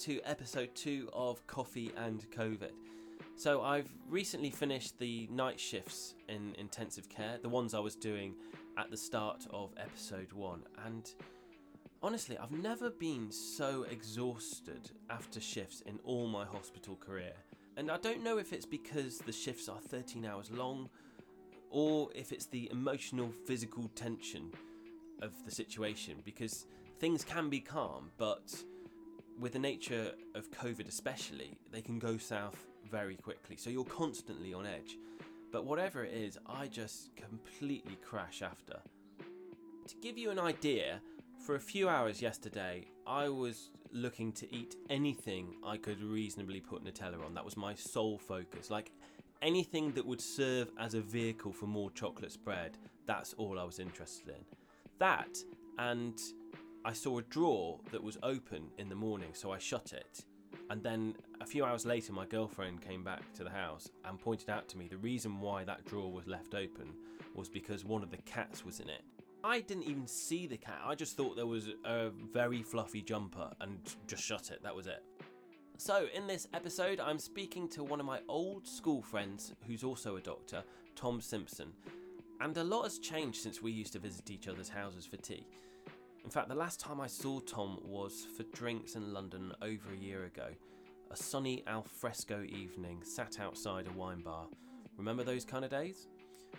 to episode two of Coffee and COVID. So, I've recently finished the night shifts in intensive care, the ones I was doing at the start of episode one, and honestly, I've never been so exhausted after shifts in all my hospital career. And I don't know if it's because the shifts are 13 hours long or if it's the emotional, physical tension of the situation because things can be calm, but with the nature of COVID, especially, they can go south very quickly. So you're constantly on edge. But whatever it is, I just completely crash after. To give you an idea, for a few hours yesterday, I was looking to eat anything I could reasonably put Nutella on. That was my sole focus. Like anything that would serve as a vehicle for more chocolate spread, that's all I was interested in. That, and I saw a drawer that was open in the morning, so I shut it. And then a few hours later, my girlfriend came back to the house and pointed out to me the reason why that drawer was left open was because one of the cats was in it. I didn't even see the cat, I just thought there was a very fluffy jumper and just shut it, that was it. So, in this episode, I'm speaking to one of my old school friends who's also a doctor, Tom Simpson. And a lot has changed since we used to visit each other's houses for tea. In fact, the last time I saw Tom was for drinks in London over a year ago. A sunny alfresco evening, sat outside a wine bar. Remember those kind of days?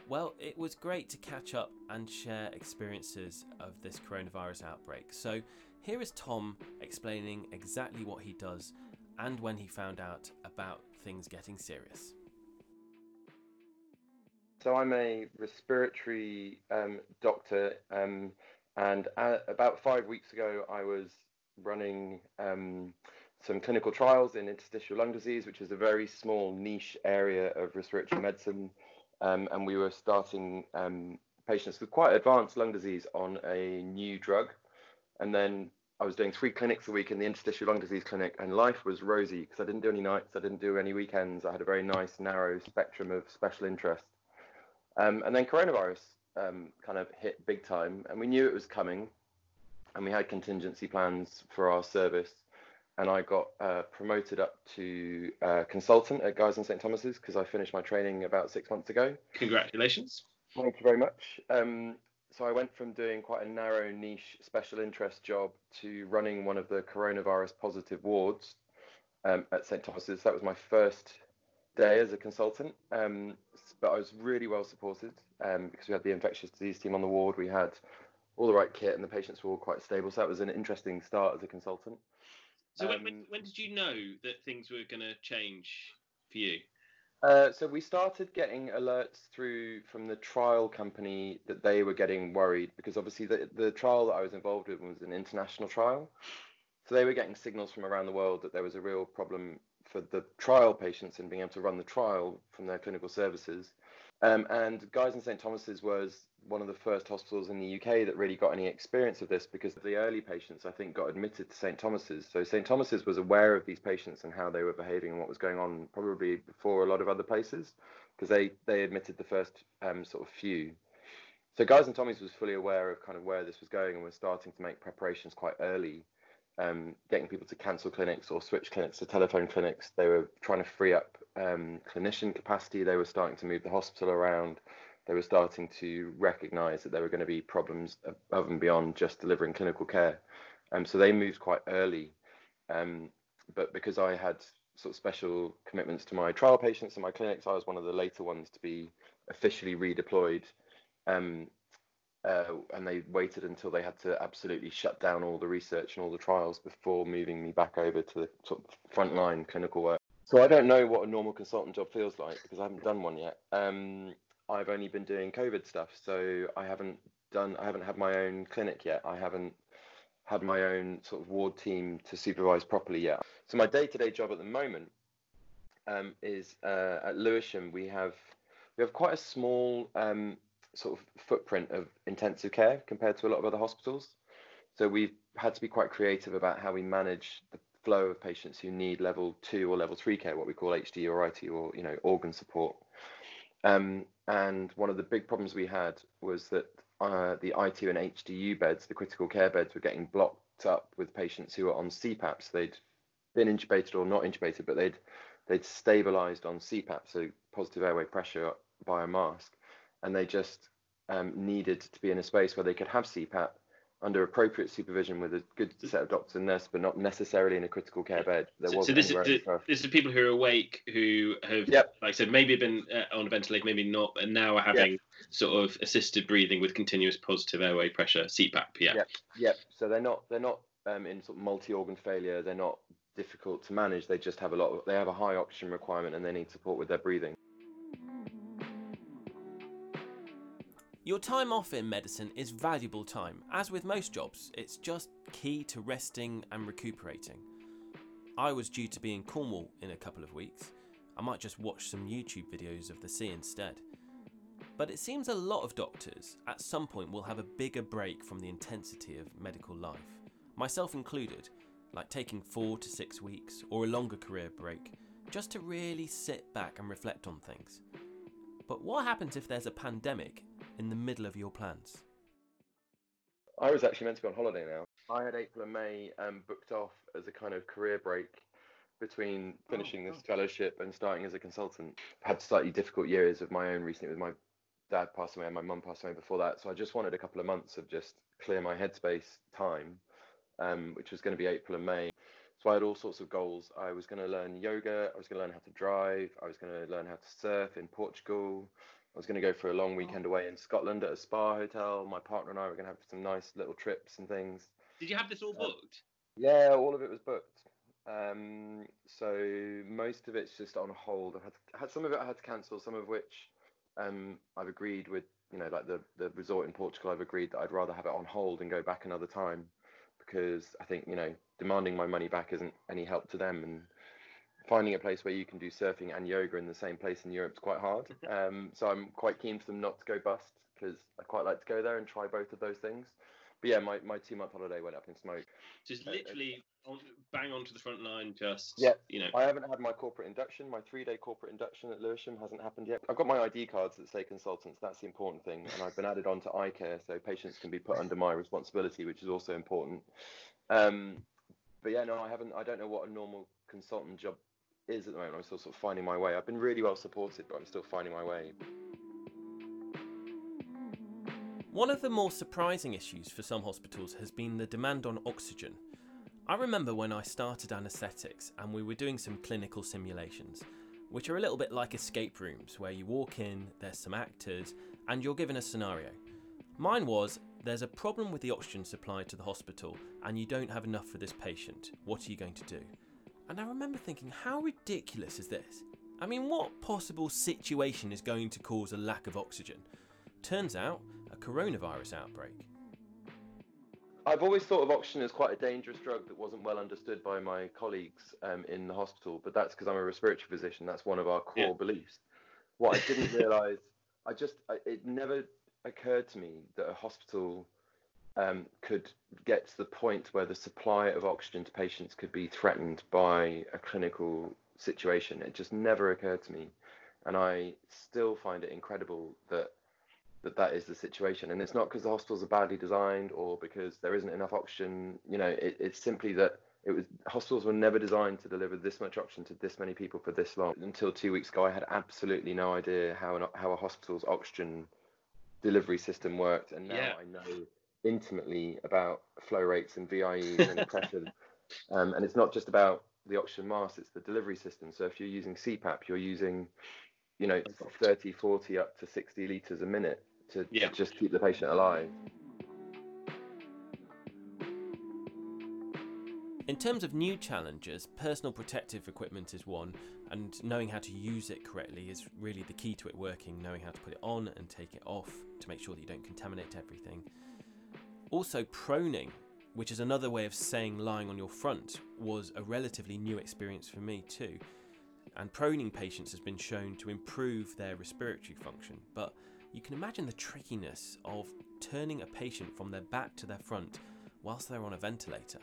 Well, it was great to catch up and share experiences of this coronavirus outbreak. So, here is Tom explaining exactly what he does and when he found out about things getting serious. So I'm a respiratory um, doctor, um, and uh, about five weeks ago, I was running um, some clinical trials in interstitial lung disease, which is a very small niche area of respiratory medicine, um, and we were starting um, patients with quite advanced lung disease on a new drug, and then I was doing three clinics a week in the interstitial lung disease clinic, and life was rosy because I didn't do any nights, I didn't do any weekends. I had a very nice, narrow spectrum of special interest. Um, and then coronavirus um, kind of hit big time, and we knew it was coming, and we had contingency plans for our service. And I got uh, promoted up to uh, consultant at Guy's and St Thomas's because I finished my training about six months ago. Congratulations. Thank you very much. Um, so I went from doing quite a narrow niche special interest job to running one of the coronavirus positive wards um, at St Thomas's. That was my first day as a consultant, um, but I was really well supported um, because we had the infectious disease team on the ward. We had all the right kit, and the patients were all quite stable. So that was an interesting start as a consultant. So when, when, um, when did you know that things were going to change for you? Uh, so we started getting alerts through from the trial company that they were getting worried because obviously the, the trial that I was involved with was an international trial. So they were getting signals from around the world that there was a real problem for the trial patients and being able to run the trial from their clinical services. Um, and Guy's and St Thomas's was one of the first hospitals in the UK that really got any experience of this because the early patients, I think, got admitted to St Thomas's. So St Thomas's was aware of these patients and how they were behaving and what was going on probably before a lot of other places because they, they admitted the first um, sort of few. So Guy's and Tommy's was fully aware of kind of where this was going and was starting to make preparations quite early, um, getting people to cancel clinics or switch clinics to telephone clinics. They were trying to free up um, clinician capacity. They were starting to move the hospital around they were starting to recognize that there were going to be problems above and beyond just delivering clinical care. Um, so they moved quite early. Um, but because I had sort of special commitments to my trial patients and my clinics, I was one of the later ones to be officially redeployed. Um, uh, and they waited until they had to absolutely shut down all the research and all the trials before moving me back over to the sort of frontline clinical work. So I don't know what a normal consultant job feels like because I haven't done one yet. Um, I've only been doing COVID stuff, so I haven't done, I haven't had my own clinic yet. I haven't had my own sort of ward team to supervise properly yet. So my day-to-day job at the moment um, is uh, at Lewisham. We have we have quite a small um, sort of footprint of intensive care compared to a lot of other hospitals. So we've had to be quite creative about how we manage the flow of patients who need level two or level three care, what we call HD or IT or you know organ support. Um, and one of the big problems we had was that uh, the ITU and HDU beds, the critical care beds, were getting blocked up with patients who were on CPAPs. They'd been intubated or not intubated, but they'd they'd stabilized on CPAP, so positive airway pressure by a mask, and they just um, needed to be in a space where they could have CPAP under appropriate supervision with a good set of doctors and nurses, but not necessarily in a critical care bed. There so, so this is this is people who are awake who have, yep. like I said, maybe been uh, on a ventilator, maybe not, and now are having yep. sort of assisted breathing with continuous positive airway pressure, CPAP. Yeah. Yep. Yep. So they're not they're not um, in sort of multi-organ failure. They're not difficult to manage. They just have a lot. Of, they have a high oxygen requirement and they need support with their breathing. Your time off in medicine is valuable time. As with most jobs, it's just key to resting and recuperating. I was due to be in Cornwall in a couple of weeks. I might just watch some YouTube videos of the sea instead. But it seems a lot of doctors at some point will have a bigger break from the intensity of medical life, myself included, like taking four to six weeks or a longer career break, just to really sit back and reflect on things. But what happens if there's a pandemic in the middle of your plans? I was actually meant to be on holiday now. I had April and May um, booked off as a kind of career break between finishing oh, this fellowship and starting as a consultant. I had slightly difficult years of my own recently with my dad passed away and my mum passed away before that. So I just wanted a couple of months of just clear my headspace time, um, which was going to be April and May. So I had all sorts of goals. I was going to learn yoga. I was going to learn how to drive. I was going to learn how to surf in Portugal. I was going to go for a long weekend away in Scotland at a spa hotel. My partner and I were going to have some nice little trips and things. Did you have this all uh, booked? Uh, yeah, all of it was booked. Um, so most of it's just on hold. I've had, had some of it I had to cancel, some of which um, I've agreed with, you know, like the, the resort in Portugal, I've agreed that I'd rather have it on hold and go back another time because I think, you know, demanding my money back isn't any help to them. And finding a place where you can do surfing and yoga in the same place in Europe is quite hard. Um, so I'm quite keen for them not to go bust because I quite like to go there and try both of those things. But yeah, my, my two month holiday went up in smoke. Just uh, literally on, bang onto the front line. Just yeah, you know. I haven't had my corporate induction. My three day corporate induction at Lewisham hasn't happened yet. I've got my ID cards that say consultants. That's the important thing, and I've been added on to iCare, so patients can be put under my responsibility, which is also important. Um, but yeah, no, I haven't. I don't know what a normal consultant job is at the moment. I'm still sort of finding my way. I've been really well supported, but I'm still finding my way. One of the more surprising issues for some hospitals has been the demand on oxygen. I remember when I started anaesthetics and we were doing some clinical simulations, which are a little bit like escape rooms where you walk in, there's some actors, and you're given a scenario. Mine was there's a problem with the oxygen supply to the hospital and you don't have enough for this patient. What are you going to do? And I remember thinking, how ridiculous is this? I mean, what possible situation is going to cause a lack of oxygen? Turns out, a coronavirus outbreak. I've always thought of oxygen as quite a dangerous drug that wasn't well understood by my colleagues um, in the hospital, but that's because I'm a respiratory physician. That's one of our core yeah. beliefs. What I didn't realise, I just, I, it never occurred to me that a hospital um, could get to the point where the supply of oxygen to patients could be threatened by a clinical situation. It just never occurred to me, and I still find it incredible that that that is the situation. And it's not because the hospitals are badly designed or because there isn't enough oxygen. You know, it, it's simply that it was hospitals were never designed to deliver this much oxygen to this many people for this long. Until two weeks ago, I had absolutely no idea how an, how a hospital's oxygen delivery system worked, and now yeah. I know intimately about flow rates and VIEs and pressure. Um, and it's not just about the oxygen mask, it's the delivery system. So if you're using CPAP, you're using, you know, 30, 40 up to 60 litres a minute to, yeah. to just keep the patient alive. In terms of new challenges, personal protective equipment is one, and knowing how to use it correctly is really the key to it working, knowing how to put it on and take it off to make sure that you don't contaminate everything. Also, proning, which is another way of saying lying on your front, was a relatively new experience for me too. And proning patients has been shown to improve their respiratory function, but you can imagine the trickiness of turning a patient from their back to their front whilst they're on a ventilator.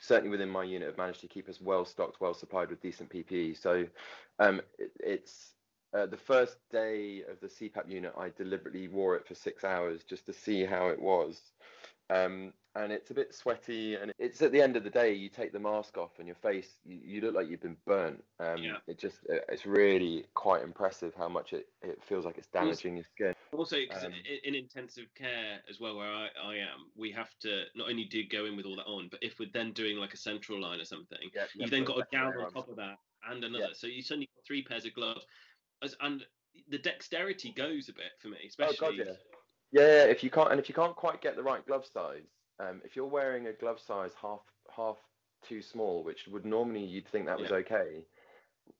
Certainly within my unit, I've managed to keep us well stocked, well supplied with decent PPE. So um, it, it's uh, the first day of the CPAP unit, I deliberately wore it for six hours just to see how it was. Um, and it's a bit sweaty and it's at the end of the day you take the mask off and your face you, you look like you've been burnt um yeah. it just it's really quite impressive how much it, it feels like it's damaging your skin also um, in, in, intensive care as well where I, I am we have to not only do go in with all that on but if we're then doing like a central line or something yeah, you've then got a gown on top of that and another yeah. so you suddenly got three pairs of gloves and the dexterity goes a bit for me especially oh, God, yeah. Yeah, if you can't, and if you can't quite get the right glove size, um, if you're wearing a glove size half half too small, which would normally you'd think that was yeah. okay,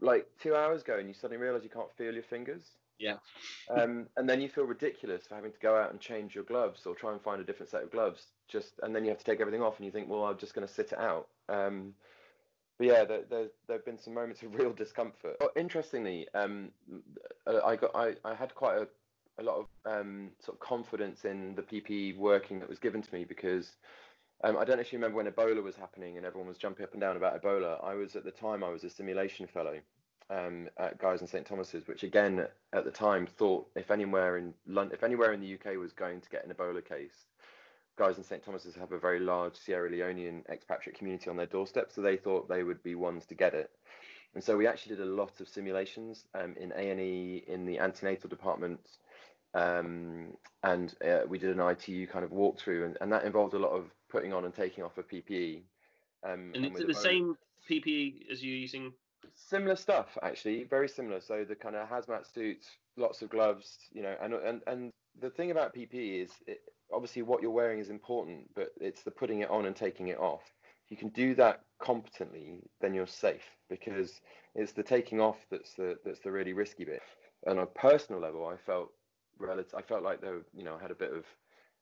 like two hours ago, and you suddenly realise you can't feel your fingers. Yeah. um, and then you feel ridiculous for having to go out and change your gloves or try and find a different set of gloves. Just and then you have to take everything off, and you think, well, I'm just going to sit it out. Um, but yeah, there, there, there have been some moments of real discomfort. Oh, interestingly, um, uh, I got I, I had quite a a lot of um, sort of confidence in the PPE working that was given to me because um, I don't actually remember when Ebola was happening and everyone was jumping up and down about Ebola. I was at the time I was a simulation fellow um, at Guy's and St Thomas's, which again at the time thought if anywhere in London, if anywhere in the UK was going to get an Ebola case, Guy's in St Thomas's have a very large Sierra Leonean expatriate community on their doorstep, so they thought they would be ones to get it. And so we actually did a lot of simulations um, in A&E, in the antenatal department, um, and uh, we did an ITU kind of walkthrough, and, and that involved a lot of putting on and taking off of PPE. Um, and, and is it the same PPE as you're using? Similar stuff, actually, very similar. So the kind of hazmat suits, lots of gloves, you know, and and and the thing about PPE is it, obviously what you're wearing is important, but it's the putting it on and taking it off. If you can do that competently, then you're safe because it's the taking off that's the that's the really risky bit. And On a personal level, I felt relative. I felt like though, you know, I had a bit of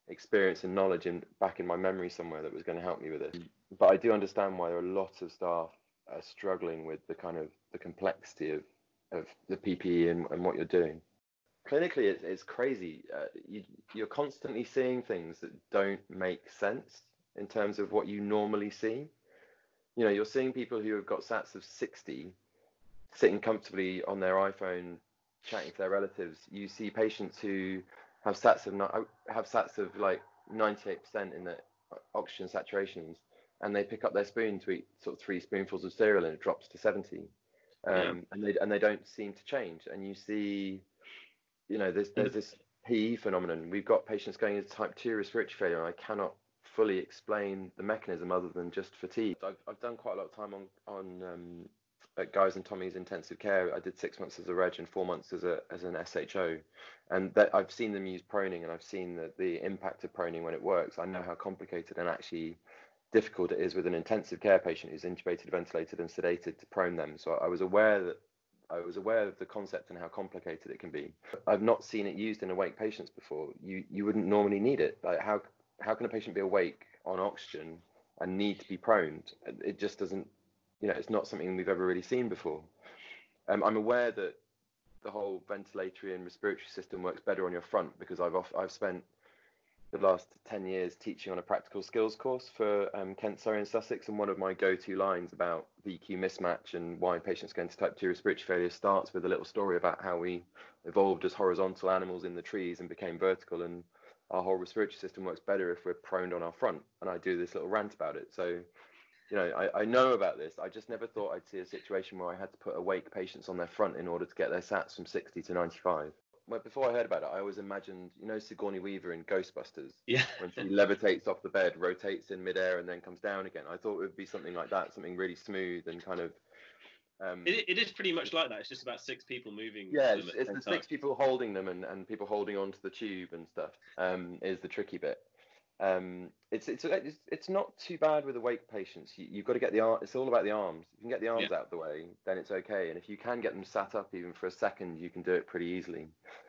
experience and knowledge in back in my memory somewhere that was going to help me with it. But I do understand why there are lots of staff are struggling with the kind of the complexity of of the PPE and, and what you're doing. Clinically, it's, it's crazy. Uh, you, you're constantly seeing things that don't make sense in terms of what you normally see. You know, you're seeing people who have got SATs of 60 sitting comfortably on their iPhone chatting to their relatives, you see patients who have sats of have sats of like 98% in the oxygen saturations, and they pick up their spoon to eat sort of three spoonfuls of cereal, and it drops to 70. Um, yeah. and they and they don't seem to change. And you see, you know, there's there's this PE phenomenon. We've got patients going into type two respiratory failure, and I cannot fully explain the mechanism other than just fatigue. I've, I've done quite a lot of time on on um, at Guy's and Tommy's intensive care. I did six months as a reg and four months as a as an SHO, and that I've seen them use proning and I've seen the, the impact of proning when it works. I know how complicated and actually difficult it is with an intensive care patient who's intubated, ventilated, and sedated to prone them. So I was aware that I was aware of the concept and how complicated it can be. I've not seen it used in awake patients before. You you wouldn't normally need it. Like how how can a patient be awake on oxygen and need to be proned? It just doesn't you know, it's not something we've ever really seen before. Um, I'm aware that the whole ventilatory and respiratory system works better on your front because I've off, I've spent the last 10 years teaching on a practical skills course for um, Kent, Surrey and Sussex and one of my go-to lines about VQ mismatch and why patients go into type 2 respiratory failure starts with a little story about how we evolved as horizontal animals in the trees and became vertical and our whole respiratory system works better if we're proned on our front and I do this little rant about it so you know, I, I know about this. I just never thought I'd see a situation where I had to put awake patients on their front in order to get their SATs from 60 to 95. Well, before I heard about it, I always imagined, you know, Sigourney Weaver in Ghostbusters. Yeah. when she levitates off the bed, rotates in midair, and then comes down again. I thought it would be something like that, something really smooth and kind of. Um, it, it is pretty much like that. It's just about six people moving. Yeah, it's, it's the time. six people holding them and, and people holding onto the tube and stuff. Um, is the tricky bit. Um, it's, it's it's it's not too bad with awake patients. You, have got to get the arm. It's all about the arms. If you can get the arms yeah. out of the way, then it's okay. And if you can get them sat up even for a second, you can do it pretty easily.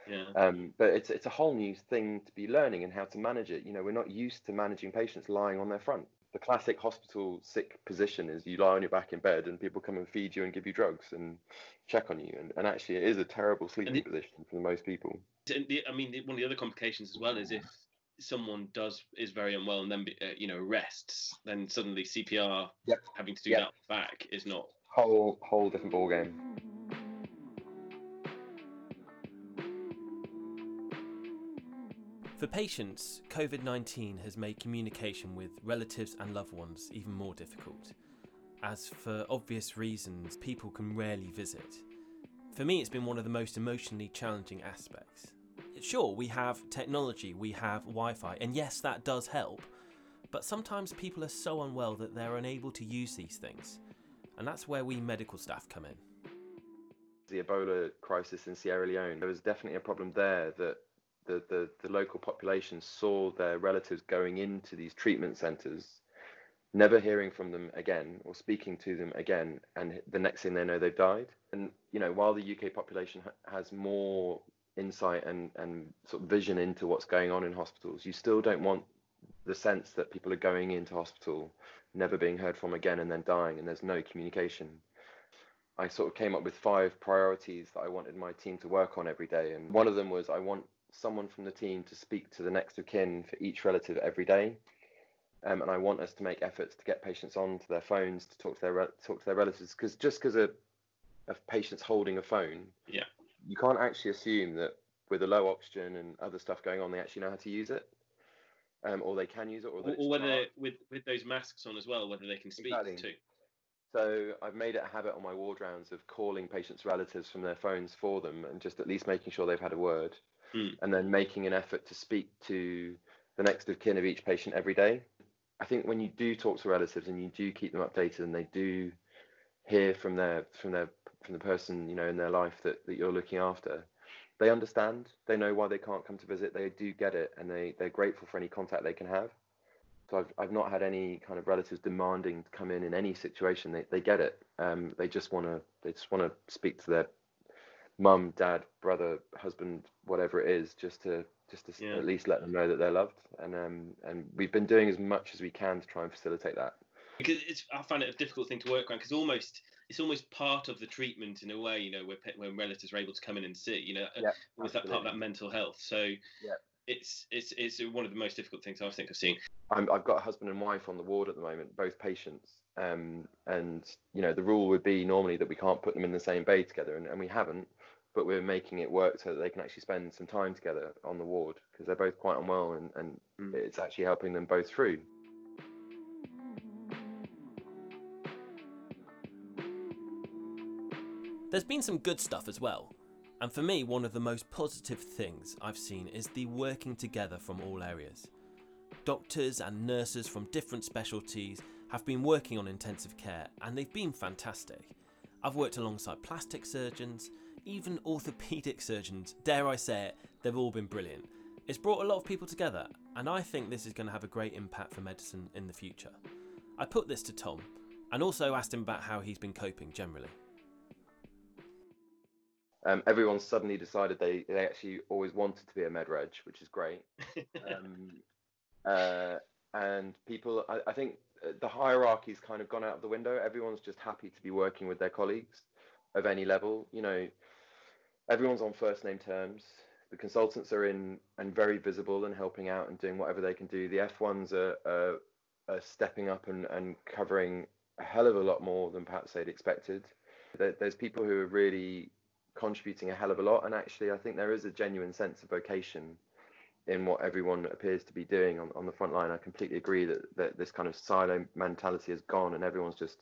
Yeah. Um, but it's it's a whole new thing to be learning and how to manage it. You know, we're not used to managing patients lying on their front. The classic hospital sick position is you lie on your back in bed and people come and feed you and give you drugs and check on you. And, and actually, it is a terrible sleeping it, position for most people. I mean, one of the other complications as well is if someone does is very unwell and then uh, you know rests, then suddenly CPR yep. having to do yep. that back is not whole whole different ball game. For For patients, COVID 19 has made communication with relatives and loved ones even more difficult, as for obvious reasons, people can rarely visit. For me, it's been one of the most emotionally challenging aspects. Sure, we have technology, we have Wi Fi, and yes, that does help, but sometimes people are so unwell that they're unable to use these things, and that's where we medical staff come in. The Ebola crisis in Sierra Leone, there was definitely a problem there that the, the, the local population saw their relatives going into these treatment centres, never hearing from them again or speaking to them again, and the next thing they know, they've died. And you know, while the UK population ha- has more insight and, and sort of vision into what's going on in hospitals, you still don't want the sense that people are going into hospital, never being heard from again, and then dying, and there's no communication. I sort of came up with five priorities that I wanted my team to work on every day, and one of them was I want someone from the team to speak to the next of kin for each relative every day. Um, and I want us to make efforts to get patients onto their phones to talk to their talk to their relatives because just because a, a patient's holding a phone, yeah, you can't actually assume that with the low oxygen and other stuff going on, they actually know how to use it, um, or they can use it, or, or, or whether with with those masks on as well, whether they can speak exactly. too. So I've made it a habit on my ward rounds of calling patients' relatives from their phones for them, and just at least making sure they've had a word mm. and then making an effort to speak to the next of kin of each patient every day. I think when you do talk to relatives and you do keep them updated and they do hear from their from their from the person you know in their life that, that you're looking after, they understand. They know why they can't come to visit. They do get it, and they they're grateful for any contact they can have. So I've I've not had any kind of relatives demanding to come in in any situation. They they get it. Um, they just want to they just want to speak to their mum, dad, brother, husband, whatever it is, just to just to yeah. at least let them know that they're loved. And um, and we've been doing as much as we can to try and facilitate that. Because it's I find it a difficult thing to work around because almost it's almost part of the treatment in a way, you know, where when relatives are able to come in and sit, you know, yeah, with that part of that mental health. So yeah. It's, it's it's one of the most difficult things I think of seeing. i have got a husband and wife on the ward at the moment, both patients, um, and you know the rule would be normally that we can't put them in the same bay together, and, and we haven't but we're making it work so that they can actually spend some time together on the ward because they're both quite unwell and, and mm. it's actually helping them both through. There's been some good stuff as well. And for me, one of the most positive things I've seen is the working together from all areas. Doctors and nurses from different specialties have been working on intensive care and they've been fantastic. I've worked alongside plastic surgeons, even orthopaedic surgeons, dare I say it, they've all been brilliant. It's brought a lot of people together, and I think this is going to have a great impact for medicine in the future. I put this to Tom and also asked him about how he's been coping generally. Um, everyone suddenly decided they, they actually always wanted to be a med reg, which is great. um, uh, and people, I, I think the hierarchy's kind of gone out of the window. Everyone's just happy to be working with their colleagues of any level. You know, everyone's on first name terms. The consultants are in and very visible and helping out and doing whatever they can do. The F1s are, are, are stepping up and, and covering a hell of a lot more than perhaps they'd expected. There, there's people who are really contributing a hell of a lot, and actually, I think there is a genuine sense of vocation in what everyone appears to be doing on, on the front line. I completely agree that, that this kind of silo mentality is gone, and everyone's just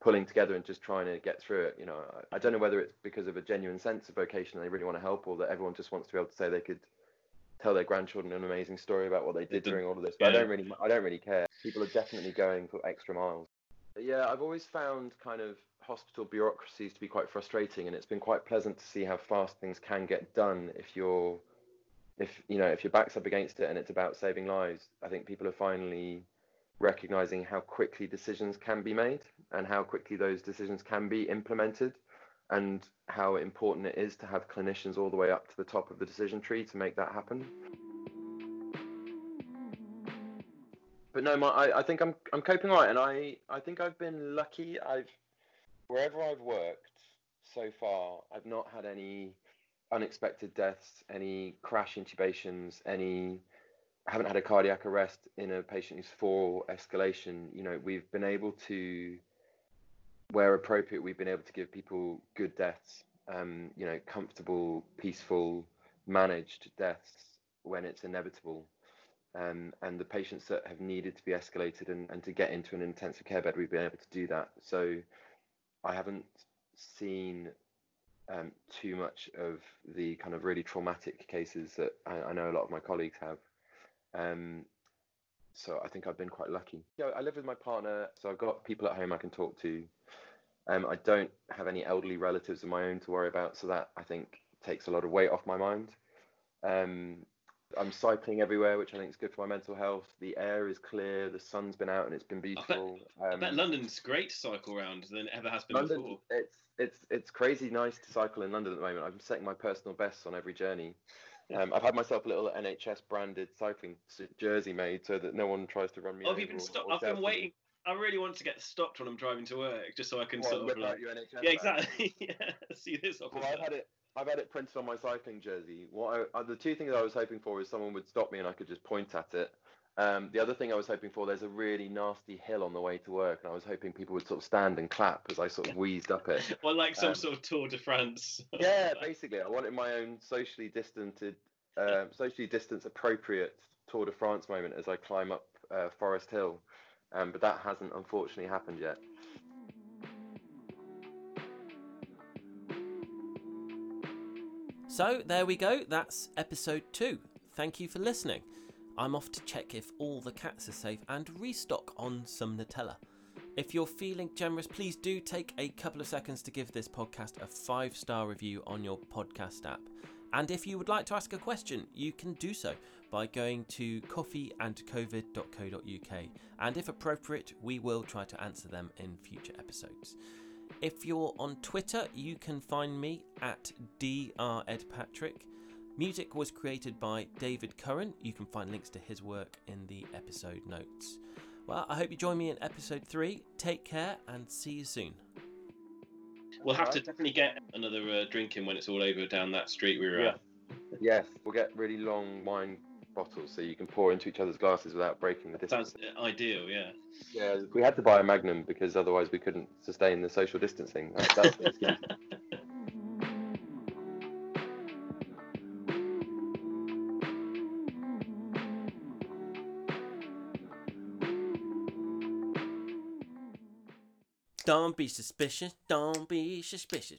pulling together and just trying to get through it. You know, I, I, don't know whether it's because of a genuine sense of vocation and they really want to help, or that everyone just wants to be able to say they could tell their grandchildren an amazing story about what they did during all of this. But yeah. I don't really, I don't really care. People are definitely going for extra miles. Yeah, I've always found kind of hospital bureaucracies to be quite frustrating, and it's been quite pleasant to see how fast things can get done if you're, if you know, if your back's up against it and it's about saving lives. I think people are finally recognizing how quickly decisions can be made and how quickly those decisions can be implemented and how important it is to have clinicians all the way up to the top of the decision tree to make that happen. But no, my, I, I think I'm I'm coping all right, and I, I think I've been lucky. I've wherever I've worked so far, I've not had any unexpected deaths, any crash intubations, any I haven't had a cardiac arrest in a patient who's for escalation. You know, we've been able to, where appropriate, we've been able to give people good deaths. Um, you know, comfortable, peaceful, managed deaths. when it's inevitable. Um, and the patients that have needed to be escalated and, and to get into an intensive care bed, we've been able to do that. So I haven't seen um, too much of the kind of really traumatic cases that I, I know a lot of my colleagues have. Um, so I think I've been quite lucky. Yeah, I live with my partner, so I've got people at home I can talk to. Um, I don't have any elderly relatives of my own to worry about, so that I think takes a lot of weight off my mind. Um, I'm cycling everywhere, which I think is good for my mental health. The air is clear, the sun's been out, and it's been beautiful. I bet, um, I bet London's great to cycle around than it ever has been London, before. It's it's it's crazy nice to cycle in London at the moment. I'm setting my personal bests on every journey. Um, I've had myself a little NHS branded cycling jersey made so that no one tries to run me. Oh, have you been stopped? I've been waiting. I really want to get stopped when I'm driving to work, just so I can what, sort of like, yeah, exactly. yeah, see this. Well, I've had it. I've had it printed on my cycling jersey. What I, uh, the two things I was hoping for is someone would stop me and I could just point at it. Um, the other thing I was hoping for, there's a really nasty hill on the way to work, and I was hoping people would sort of stand and clap as I sort of wheezed up it. well, like some um, sort of Tour de France. yeah, basically, I wanted my own socially distanced, uh, socially distance appropriate Tour de France moment as I climb up uh, Forest Hill, um, but that hasn't unfortunately happened yet. So there we go, that's episode two. Thank you for listening. I'm off to check if all the cats are safe and restock on some Nutella. If you're feeling generous, please do take a couple of seconds to give this podcast a five star review on your podcast app. And if you would like to ask a question, you can do so by going to coffeeandcovid.co.uk. And if appropriate, we will try to answer them in future episodes. If you're on Twitter, you can find me at dredpatrick. Music was created by David Curran. You can find links to his work in the episode notes. Well, I hope you join me in episode three. Take care and see you soon. We'll have to definitely get another uh, drinking when it's all over down that street we were yeah. at. Yes, we'll get really long wine bottles so you can pour into each other's glasses without breaking the distance. Sounds uh, ideal, yeah. Yeah, we had to buy a Magnum because otherwise we couldn't sustain the social distancing. That, that's the excuse. Don't be suspicious, don't be suspicious.